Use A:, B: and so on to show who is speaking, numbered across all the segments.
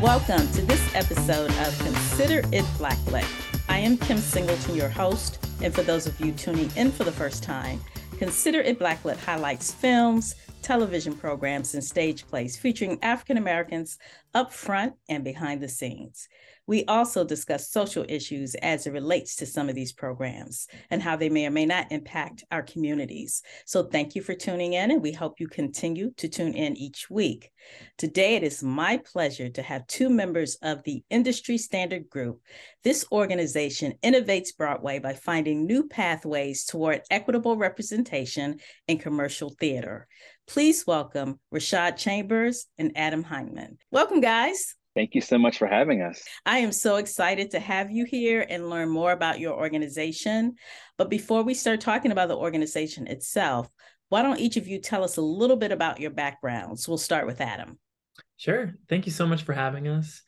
A: Welcome to this episode of Consider It Blacklit. I am Kim Singleton, your host, and for those of you tuning in for the first time, Consider It Blacklit highlights films, television programs, and stage plays featuring African Americans up front and behind the scenes. We also discuss social issues as it relates to some of these programs and how they may or may not impact our communities. So, thank you for tuning in, and we hope you continue to tune in each week. Today, it is my pleasure to have two members of the Industry Standard Group. This organization innovates Broadway by finding new pathways toward equitable representation in commercial theater. Please welcome Rashad Chambers and Adam Hyndman. Welcome, guys.
B: Thank you so much for having us.
A: I am so excited to have you here and learn more about your organization. But before we start talking about the organization itself, why don't each of you tell us a little bit about your backgrounds? We'll start with Adam.
C: Sure. Thank you so much for having us.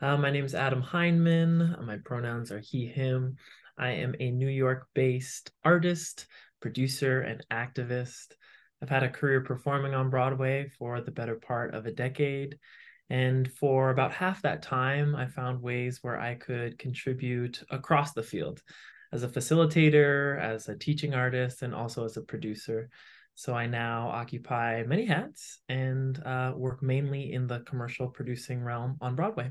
C: Uh, my name is Adam Hyndman. My pronouns are he, him. I am a New York based artist, producer, and activist. I've had a career performing on Broadway for the better part of a decade. And for about half that time, I found ways where I could contribute across the field as a facilitator, as a teaching artist, and also as a producer. So I now occupy many hats and uh, work mainly in the commercial producing realm on Broadway.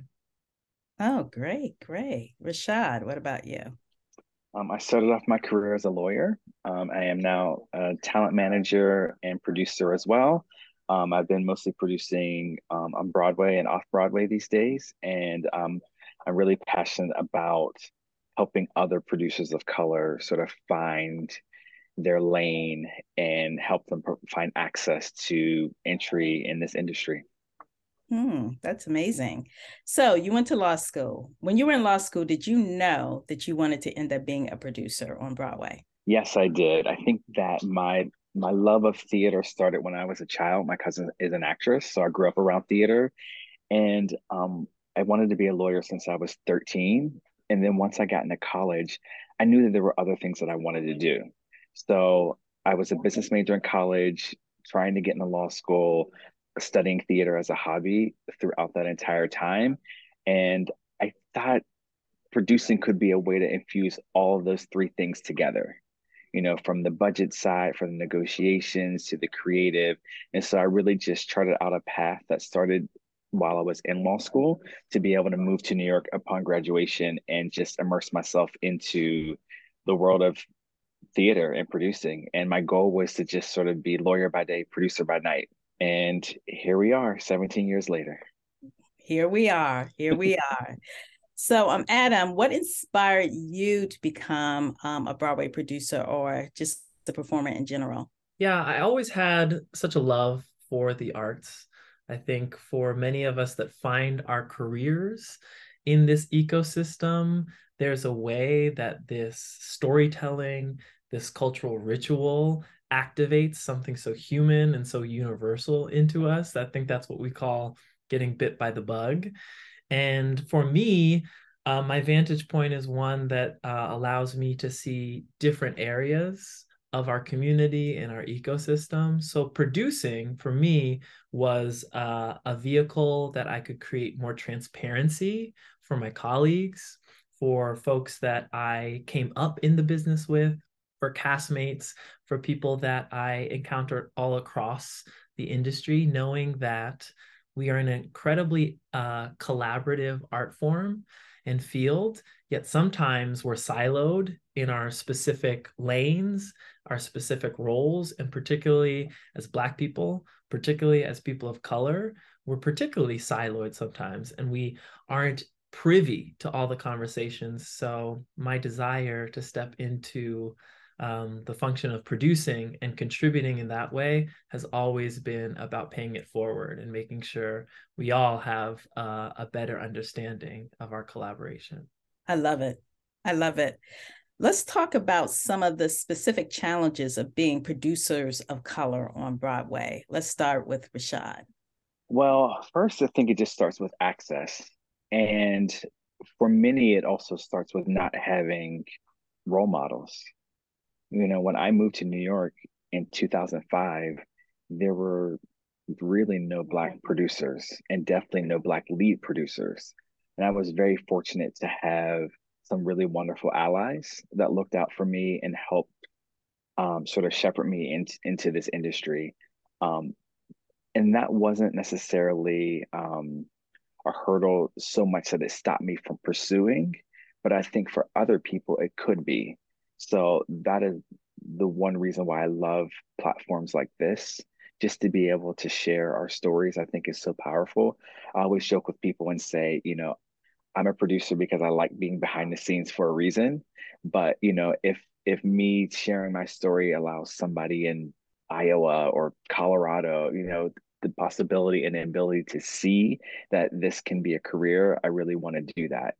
A: Oh, great, great. Rashad, what about you?
B: Um, I started off my career as a lawyer. Um, I am now a talent manager and producer as well. Um, I've been mostly producing um, on Broadway and off Broadway these days, and um, I'm really passionate about helping other producers of color sort of find their lane and help them find access to entry in this industry.
A: Hmm, that's amazing. So you went to law school. When you were in law school, did you know that you wanted to end up being a producer on Broadway?
B: Yes, I did. I think that my my love of theater started when I was a child. My cousin is an actress, so I grew up around theater, and um, I wanted to be a lawyer since I was 13. And then once I got into college, I knew that there were other things that I wanted to do. So I was a business major in college, trying to get into law school, studying theater as a hobby throughout that entire time. And I thought producing could be a way to infuse all of those three things together you know, from the budget side, from the negotiations to the creative. And so I really just charted out a path that started while I was in law school to be able to move to New York upon graduation and just immerse myself into the world of theater and producing. And my goal was to just sort of be lawyer by day, producer by night. And here we are 17 years later.
A: Here we are. Here we are. So, um, Adam, what inspired you to become um, a Broadway producer or just the performer in general?
C: Yeah, I always had such a love for the arts. I think for many of us that find our careers in this ecosystem, there's a way that this storytelling, this cultural ritual activates something so human and so universal into us. I think that's what we call getting bit by the bug. And for me, uh, my vantage point is one that uh, allows me to see different areas of our community and our ecosystem. So, producing for me was uh, a vehicle that I could create more transparency for my colleagues, for folks that I came up in the business with, for castmates, for people that I encountered all across the industry, knowing that we are an incredibly uh, collaborative art form and field, yet sometimes we're siloed in our specific lanes, our specific roles, and particularly as Black people, particularly as people of color, we're particularly siloed sometimes, and we aren't privy to all the conversations. So, my desire to step into um, the function of producing and contributing in that way has always been about paying it forward and making sure we all have uh, a better understanding of our collaboration.
A: I love it. I love it. Let's talk about some of the specific challenges of being producers of color on Broadway. Let's start with Rashad.
B: Well, first, I think it just starts with access. And for many, it also starts with not having role models you know, when I moved to New York in 2005, there were really no black producers and definitely no black lead producers. And I was very fortunate to have some really wonderful allies that looked out for me and helped um, sort of shepherd me in, into this industry. Um, and that wasn't necessarily um, a hurdle so much that it stopped me from pursuing, but I think for other people it could be. So that is the one reason why I love platforms like this, just to be able to share our stories, I think is so powerful. I always joke with people and say, you know, I'm a producer because I like being behind the scenes for a reason. But you know, if if me sharing my story allows somebody in Iowa or Colorado, you know, the possibility and ability to see that this can be a career, I really want to do that.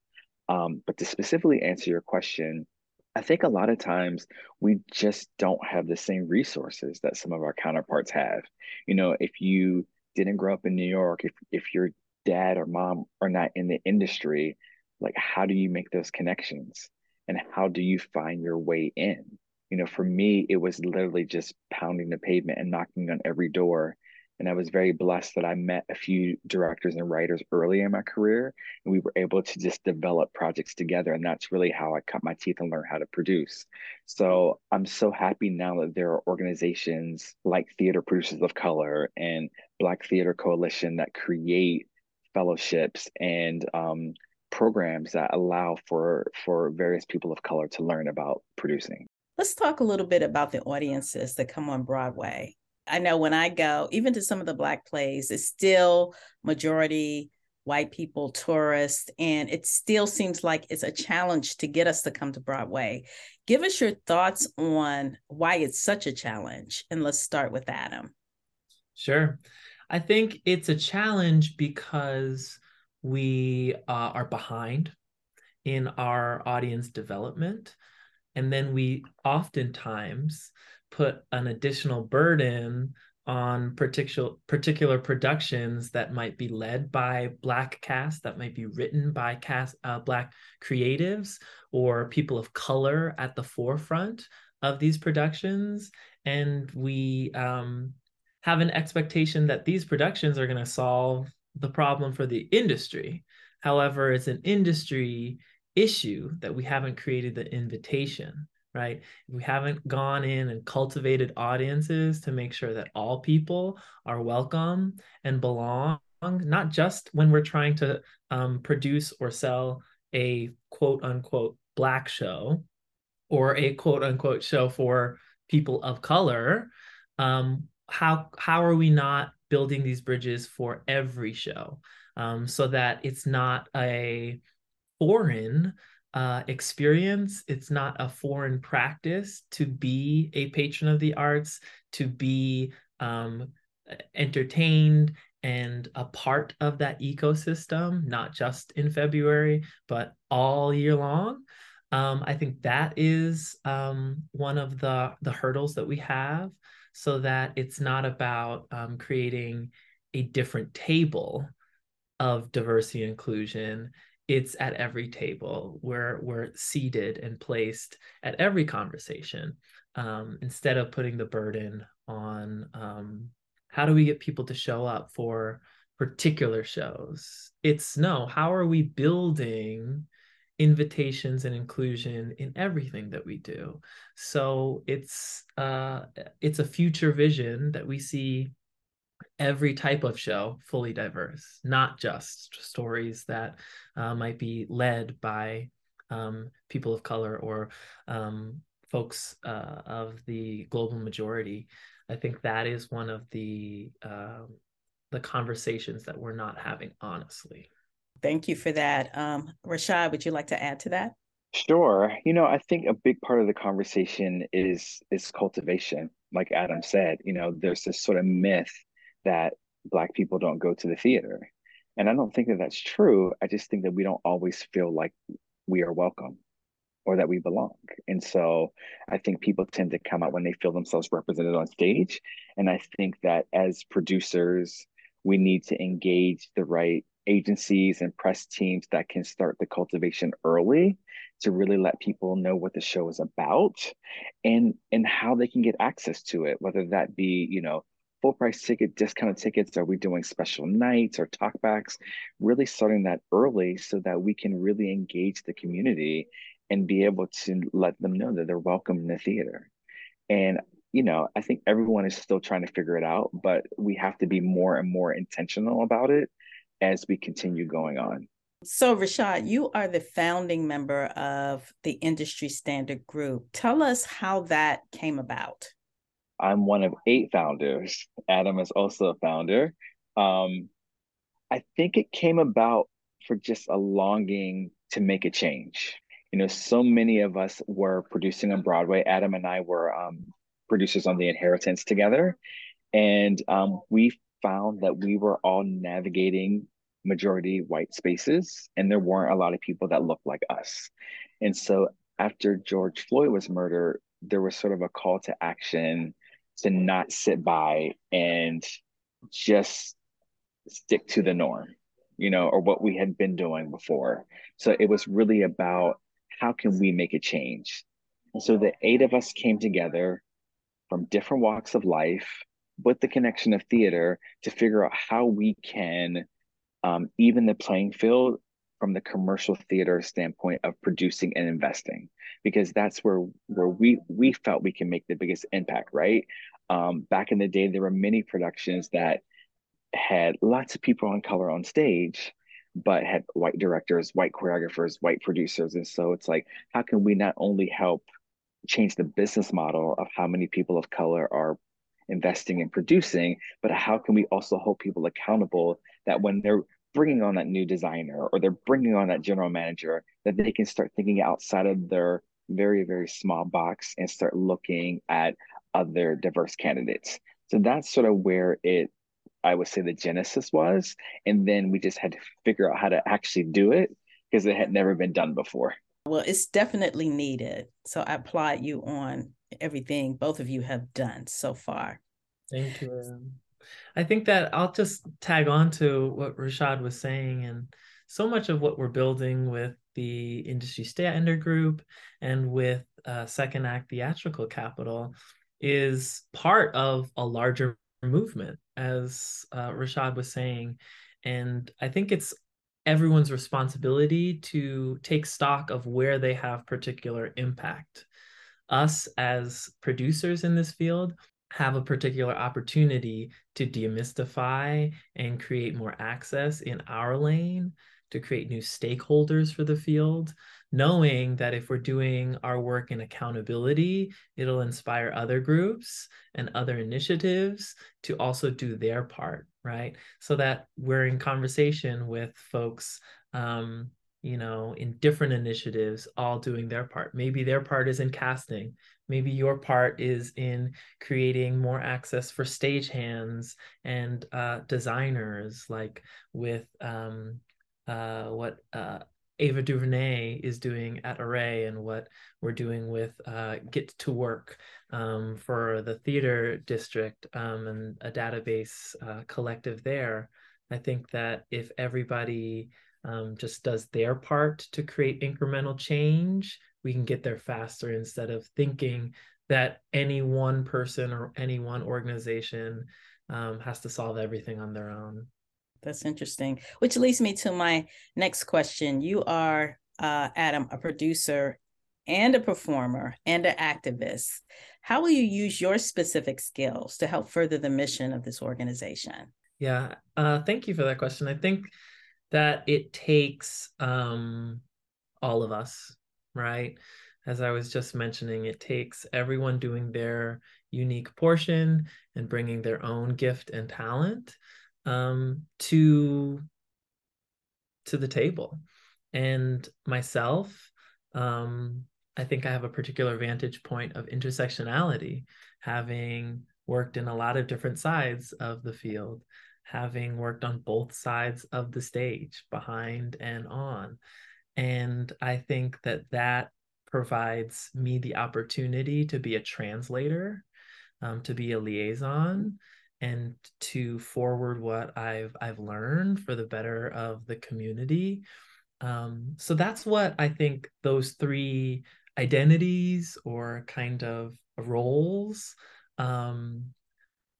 B: Um, but to specifically answer your question, I think a lot of times we just don't have the same resources that some of our counterparts have. You know, if you didn't grow up in New York, if if your dad or mom are not in the industry, like how do you make those connections? And how do you find your way in? You know, for me, it was literally just pounding the pavement and knocking on every door and I was very blessed that I met a few directors and writers early in my career, and we were able to just develop projects together. And that's really how I cut my teeth and learned how to produce. So I'm so happy now that there are organizations like Theater Producers of Color and Black Theater Coalition that create fellowships and um, programs that allow for for various people of color to learn about producing.
A: Let's talk a little bit about the audiences that come on Broadway. I know when I go, even to some of the Black plays, it's still majority white people, tourists, and it still seems like it's a challenge to get us to come to Broadway. Give us your thoughts on why it's such a challenge. And let's start with Adam.
C: Sure. I think it's a challenge because we uh, are behind in our audience development. And then we oftentimes put an additional burden on particular particular productions that might be led by black cast that might be written by cast uh, black creatives or people of color at the forefront of these productions. And we um, have an expectation that these productions are going to solve the problem for the industry. However it's an industry issue that we haven't created the invitation right? If we haven't gone in and cultivated audiences to make sure that all people are welcome and belong, not just when we're trying to um, produce or sell a quote unquote black show or a quote unquote show for people of color. Um, how how are we not building these bridges for every show um, so that it's not a foreign uh, experience. It's not a foreign practice to be a patron of the arts, to be um, entertained and a part of that ecosystem, not just in February, but all year long. Um, I think that is um, one of the the hurdles that we have, so that it's not about um, creating a different table of diversity and inclusion it's at every table where we're seated and placed at every conversation um, instead of putting the burden on um, how do we get people to show up for particular shows? It's no how are we building invitations and inclusion in everything that we do? So it's uh it's a future vision that we see every type of show fully diverse, not just stories that uh, might be led by um, people of color or um, folks uh, of the global majority. I think that is one of the uh, the conversations that we're not having honestly.
A: Thank you for that. Um, Rashad, would you like to add to that?
B: Sure. You know, I think a big part of the conversation is is cultivation. Like Adam said, you know, there's this sort of myth that black people don't go to the theater. And i don't think that that's true. I just think that we don't always feel like we are welcome or that we belong. And so i think people tend to come out when they feel themselves represented on stage. And i think that as producers we need to engage the right agencies and press teams that can start the cultivation early to really let people know what the show is about and and how they can get access to it whether that be you know full price ticket, discounted tickets? Are we doing special nights or talkbacks? Really starting that early so that we can really engage the community and be able to let them know that they're welcome in the theater. And you know, I think everyone is still trying to figure it out, but we have to be more and more intentional about it as we continue going on.
A: So, Rashad, you are the founding member of the Industry Standard Group. Tell us how that came about.
B: I'm one of eight founders. Adam is also a founder. Um, I think it came about for just a longing to make a change. You know, so many of us were producing on Broadway. Adam and I were um, producers on The Inheritance together. And um, we found that we were all navigating majority white spaces, and there weren't a lot of people that looked like us. And so after George Floyd was murdered, there was sort of a call to action to not sit by and just stick to the norm, you know, or what we had been doing before. So it was really about how can we make a change? And so the eight of us came together from different walks of life with the connection of theater to figure out how we can um, even the playing field from the commercial theater standpoint of producing and investing because that's where where we we felt we can make the biggest impact right? Um, back in the day there were many productions that had lots of people on color on stage but had white directors white choreographers white producers. And so it's like how can we not only help change the business model of how many people of color are investing and producing, but how can we also hold people accountable that when they're bringing on that new designer or they're bringing on that general manager, that they can start thinking outside of their very, very small box and start looking at other diverse candidates. So that's sort of where it, I would say the genesis was. And then we just had to figure out how to actually do it because it had never been done before.
A: Well, it's definitely needed. So I applaud you on everything both of you have done so far.
C: Thank you. I think that I'll just tag on to what Rashad was saying, and so much of what we're building with the industry standard group and with uh, second act theatrical capital is part of a larger movement, as uh, Rashad was saying. And I think it's everyone's responsibility to take stock of where they have particular impact. Us as producers in this field have a particular opportunity to demystify and create more access in our lane, to create new stakeholders for the field, knowing that if we're doing our work in accountability, it'll inspire other groups and other initiatives to also do their part, right? So that we're in conversation with folks um, you know, in different initiatives, all doing their part. Maybe their part is in casting. Maybe your part is in creating more access for stagehands and uh, designers, like with um, uh, what uh, Ava DuVernay is doing at Array and what we're doing with uh, Get to Work um, for the theater district um, and a database uh, collective there. I think that if everybody um, just does their part to create incremental change, we can get there faster instead of thinking that any one person or any one organization um, has to solve everything on their own.
A: That's interesting. Which leads me to my next question. You are, uh, Adam, a producer and a performer and an activist. How will you use your specific skills to help further the mission of this organization?
C: Yeah, uh, thank you for that question. I think that it takes um, all of us, right? As I was just mentioning, it takes everyone doing their unique portion and bringing their own gift and talent um, to to the table. And myself, um, I think I have a particular vantage point of intersectionality, having worked in a lot of different sides of the field having worked on both sides of the stage, behind and on. And I think that that provides me the opportunity to be a translator, um, to be a liaison, and to forward what I've I've learned for the better of the community. Um, so that's what I think those three identities or kind of roles um,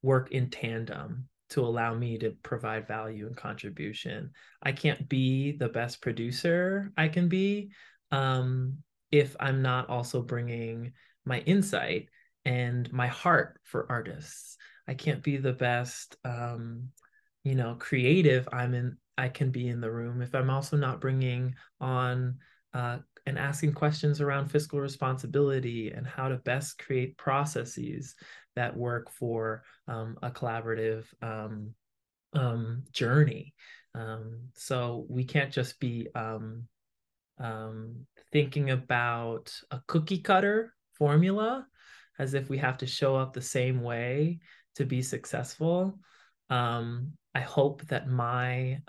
C: work in tandem to allow me to provide value and contribution. I can't be the best producer I can be um, if I'm not also bringing my insight and my heart for artists. I can't be the best, um, you know, creative I'm in. I can be in the room if I'm also not bringing on uh, and asking questions around fiscal responsibility and how to best create processes that work for um, a collaborative um, um, journey. Um, so we can't just be um, thinking about a cookie cutter formula as if we have to show up the same way to be successful. I hope that my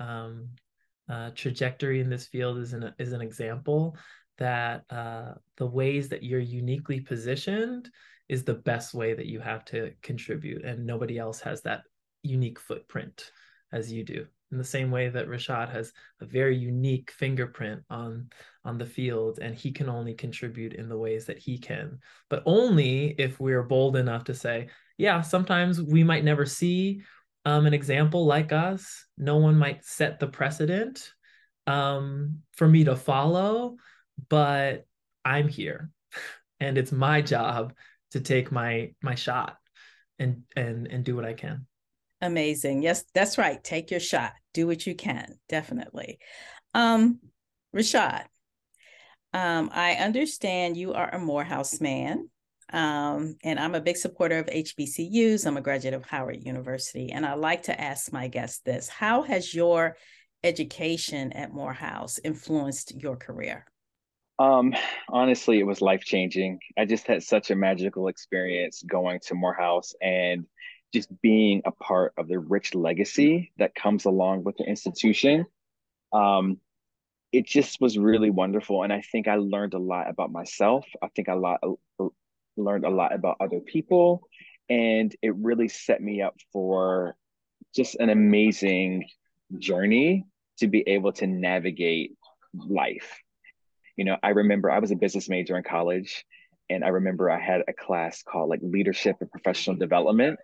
C: uh, trajectory in this field is an is an example that uh, the ways that you're uniquely positioned is the best way that you have to contribute, and nobody else has that unique footprint as you do. In the same way that Rashad has a very unique fingerprint on on the field, and he can only contribute in the ways that he can, but only if we're bold enough to say, yeah, sometimes we might never see um, an example like us. No one might set the precedent um, for me to follow, but I'm here, and it's my job to take my my shot and and and do what I can.
A: Amazing. Yes, that's right. Take your shot. Do what you can. Definitely. Um, Rashad, um, I understand you are a Morehouse man. Um, and I'm a big supporter of HBCUs. I'm a graduate of Howard University. And I like to ask my guests this How has your education at Morehouse influenced your career?
B: Um, honestly, it was life changing. I just had such a magical experience going to Morehouse and just being a part of the rich legacy that comes along with the institution. Um, it just was really wonderful, and I think I learned a lot about myself. I think I lot learned a lot about other people, and it really set me up for just an amazing journey to be able to navigate life you know, I remember I was a business major in college, and I remember I had a class called like leadership and professional development,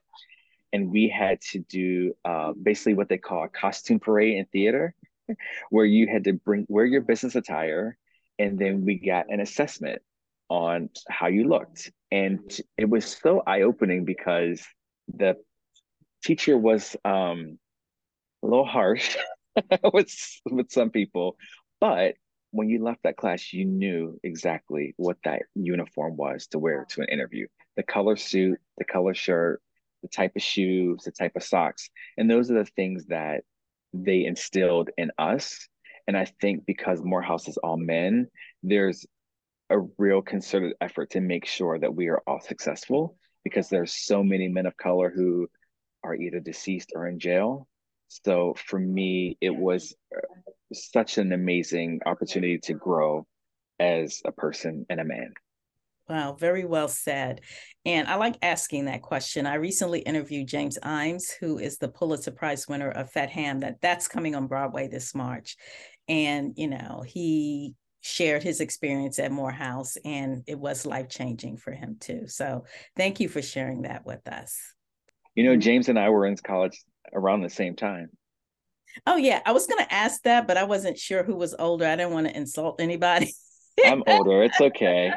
B: and we had to do uh, basically what they call a costume parade in theater, where you had to bring wear your business attire, and then we got an assessment on how you looked, and it was so eye opening because the teacher was um, a little harsh with with some people, but when you left that class, you knew exactly what that uniform was to wear to an interview the color suit, the color shirt, the type of shoes, the type of socks. And those are the things that they instilled in us. And I think because Morehouse is all men, there's a real concerted effort to make sure that we are all successful because there's so many men of color who are either deceased or in jail. So for me, it was uh, such an amazing opportunity to grow as a person and a man.
A: Wow, very well said. And I like asking that question. I recently interviewed James Ijames, who is the Pulitzer Prize winner of Fat Ham. That that's coming on Broadway this March, and you know he shared his experience at Morehouse, and it was life changing for him too. So thank you for sharing that with us.
B: You know, James and I were in college around the same time.
A: Oh yeah, I was going to ask that, but I wasn't sure who was older. I didn't want to insult anybody.
B: I'm older. It's okay.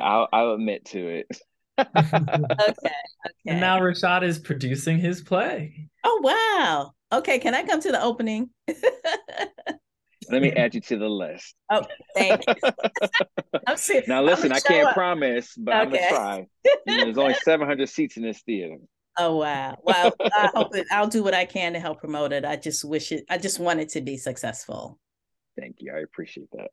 B: I'll I'll admit to it.
A: okay. Okay.
C: And now Rashad is producing his play.
A: Oh wow. Okay, can I come to the opening?
B: Let me add you to the list.
A: Oh, thank you.
B: I'm. Now listen, I can't up. promise, but okay. I'm gonna try. You know, there's only 700 seats in this theater.
A: Oh wow! Well, I hope it, I'll do what I can to help promote it. I just wish it. I just want it to be successful.
B: Thank you. I appreciate that.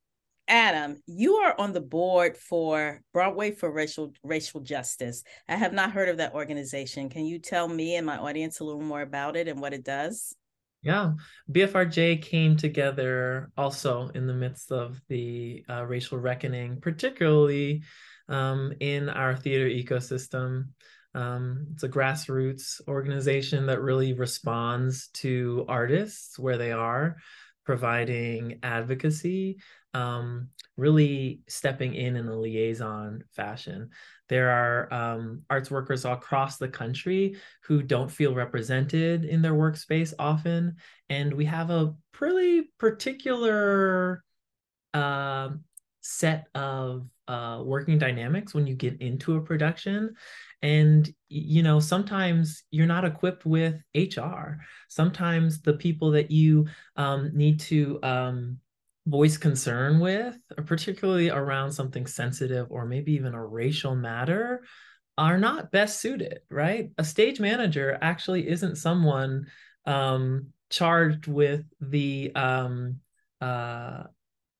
A: Adam, you are on the board for Broadway for Racial Racial Justice. I have not heard of that organization. Can you tell me and my audience a little more about it and what it does?
C: Yeah, BFRJ came together also in the midst of the uh, racial reckoning, particularly um, in our theater ecosystem. Um, it's a grassroots organization that really responds to artists where they are, providing advocacy, um, really stepping in in a liaison fashion. There are um, arts workers across the country who don't feel represented in their workspace often. And we have a pretty particular uh, set of uh, working dynamics when you get into a production. And you know sometimes you're not equipped with hr sometimes the people that you um, need to um, voice concern with particularly around something sensitive or maybe even a racial matter are not best suited right? A stage manager actually isn't someone um, charged with the um, uh,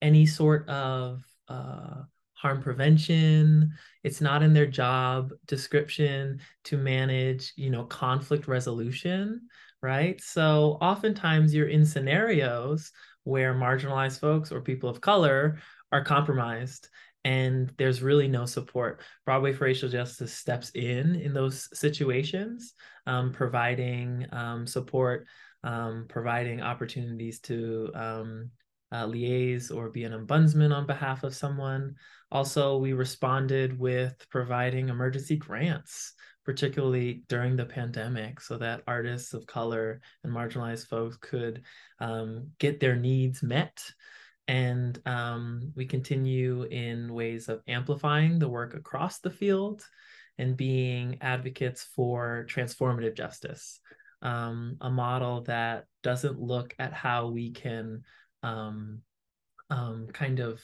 C: any sort of uh, harm prevention. It's not in their job description to manage you know conflict resolution right? So oftentimes you're in scenarios where marginalized folks or people of color are compromised and there's really no support. Broadway for racial justice steps in in those situations um, providing um, support um, providing opportunities to um, uh, liaise or be an ombudsman on behalf of someone. Also, we responded with providing emergency grants, particularly during the pandemic, so that artists of color and marginalized folks could um, get their needs met. And um, we continue in ways of amplifying the work across the field and being advocates for transformative justice, um, a model that doesn't look at how we can um, um, kind of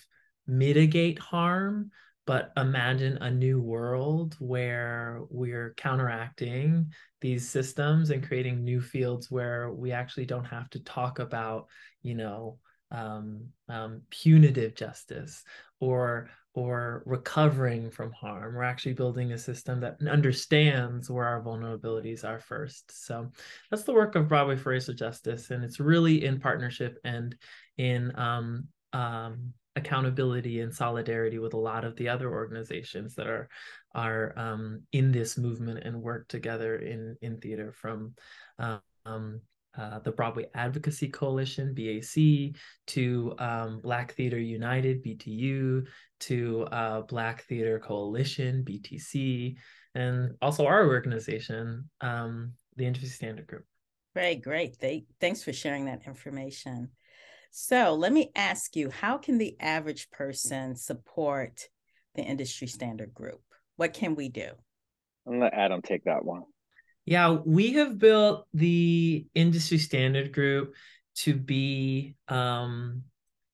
C: mitigate harm, but imagine a new world where we're counteracting these systems and creating new fields where we actually don't have to talk about, you know, um, um, punitive justice or or recovering from harm. We're actually building a system that understands where our vulnerabilities are first. So that's the work of Broadway for Racial Justice, and it's really in partnership and in um, um, accountability and solidarity with a lot of the other organizations that are are um, in this movement and work together in in theater from um, uh, the Broadway Advocacy Coalition (BAC) to um, Black Theater United (BTU) to uh, Black Theater Coalition (BTC), and also our organization, um, the Industry Standard Group.
A: Great, great. They, thanks for sharing that information. So let me ask you how can the average person support the industry standard group? What can we do?
B: I'll let Adam take that one.
C: Yeah, we have built the industry standard group to be um,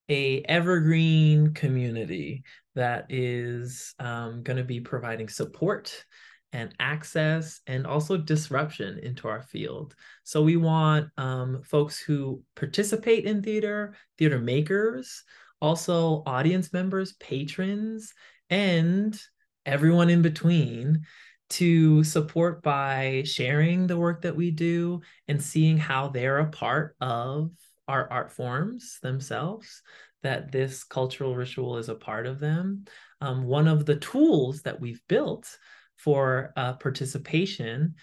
C: a evergreen community that is um, going to be providing support and access and also disruption into our field. So we want um, folks who participate in theater, theater makers, also audience members, patrons, and everyone in between to support by sharing the work that we do and seeing how they're a part of our art forms themselves that this cultural ritual is a part of them. Um, one of the tools that we've built for uh, participation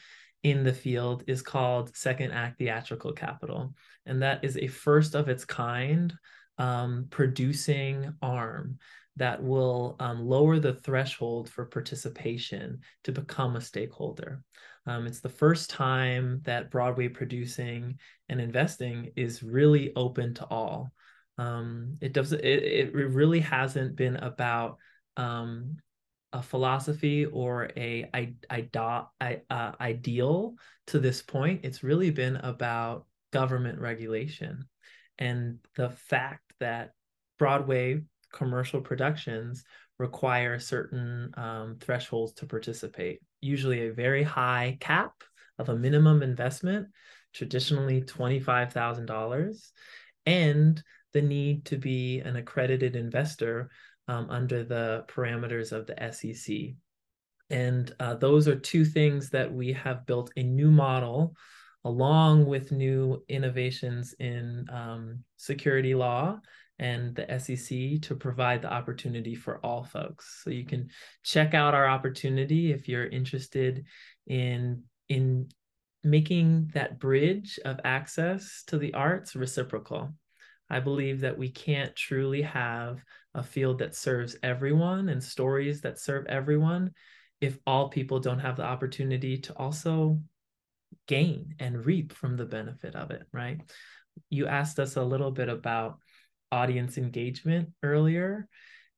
C: in the field is called Second Act Theatrical Capital. And that is a first of its kind um, producing arm that will um, lower the threshold for participation to become a stakeholder. Um, it's the first time that Broadway producing and investing is really open to all. Um, it does it, it really hasn't been about um, a philosophy or a, a, a, uh, ideal to this point. It's really been about government regulation and the fact that Broadway commercial productions require certain um, thresholds to participate, usually a very high cap of a minimum investment, traditionally $25,000, and the need to be an accredited investor um, under the parameters of the SEC. And uh, those are two things that we have built a new model along with new innovations in um, security law and the SEC to provide the opportunity for all folks. So you can check out our opportunity if you're interested in in making that bridge of access to the arts reciprocal. I believe that we can't truly have a field that serves everyone and stories that serve everyone if all people don't have the opportunity to also gain and reap from the benefit of it, right? You asked us a little bit about audience engagement earlier.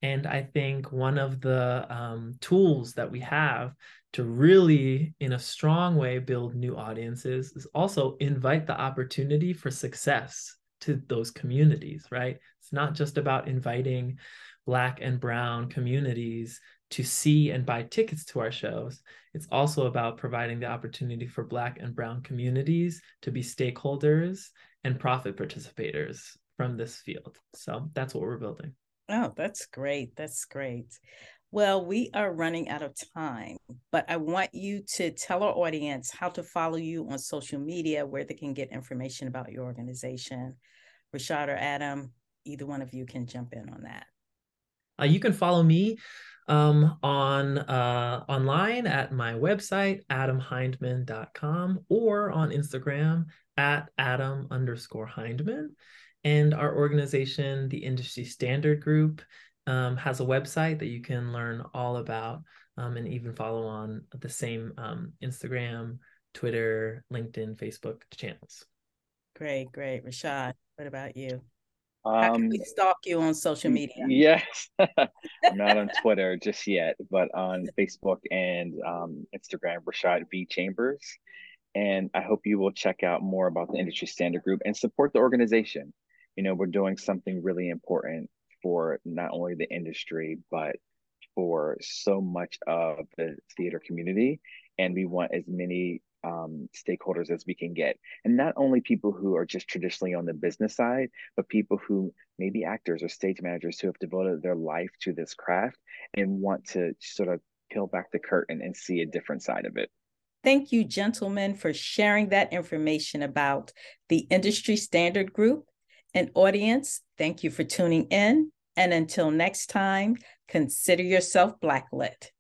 C: And I think one of the um, tools that we have to really, in a strong way, build new audiences is also invite the opportunity for success to those communities, right? It's not just about inviting Black and Brown communities to see and buy tickets to our shows. It's also about providing the opportunity for Black and Brown communities to be stakeholders and profit participators from this field. So that's what we're building.
A: Oh, that's great. That's great. Well, we are running out of time, but I want you to tell our audience how to follow you on social media, where they can get information about your organization. Rashad or Adam, either one of you can jump in on that.
C: Uh, you can follow me um, on uh, online at my website, adamhyndman.com, or on Instagram at adam underscore hyndman. And our organization, the Industry Standard Group, um, has a website that you can learn all about um, and even follow on the same um, Instagram, Twitter, LinkedIn, Facebook channels.
A: Great, great. Rashad, what about you? How can we um, stalk you on social media?
B: Yes, I'm not on Twitter just yet, but on Facebook and um, Instagram, Rashad V Chambers. And I hope you will check out more about the Industry Standard Group and support the organization. You know, we're doing something really important for not only the industry, but for so much of the theater community. And we want as many um, stakeholders as we can get. And not only people who are just traditionally on the business side, but people who maybe actors or stage managers who have devoted their life to this craft and want to sort of peel back the curtain and see a different side of it.
A: Thank you, gentlemen, for sharing that information about the Industry Standard Group. And audience, thank you for tuning in. And until next time, consider yourself blacklit.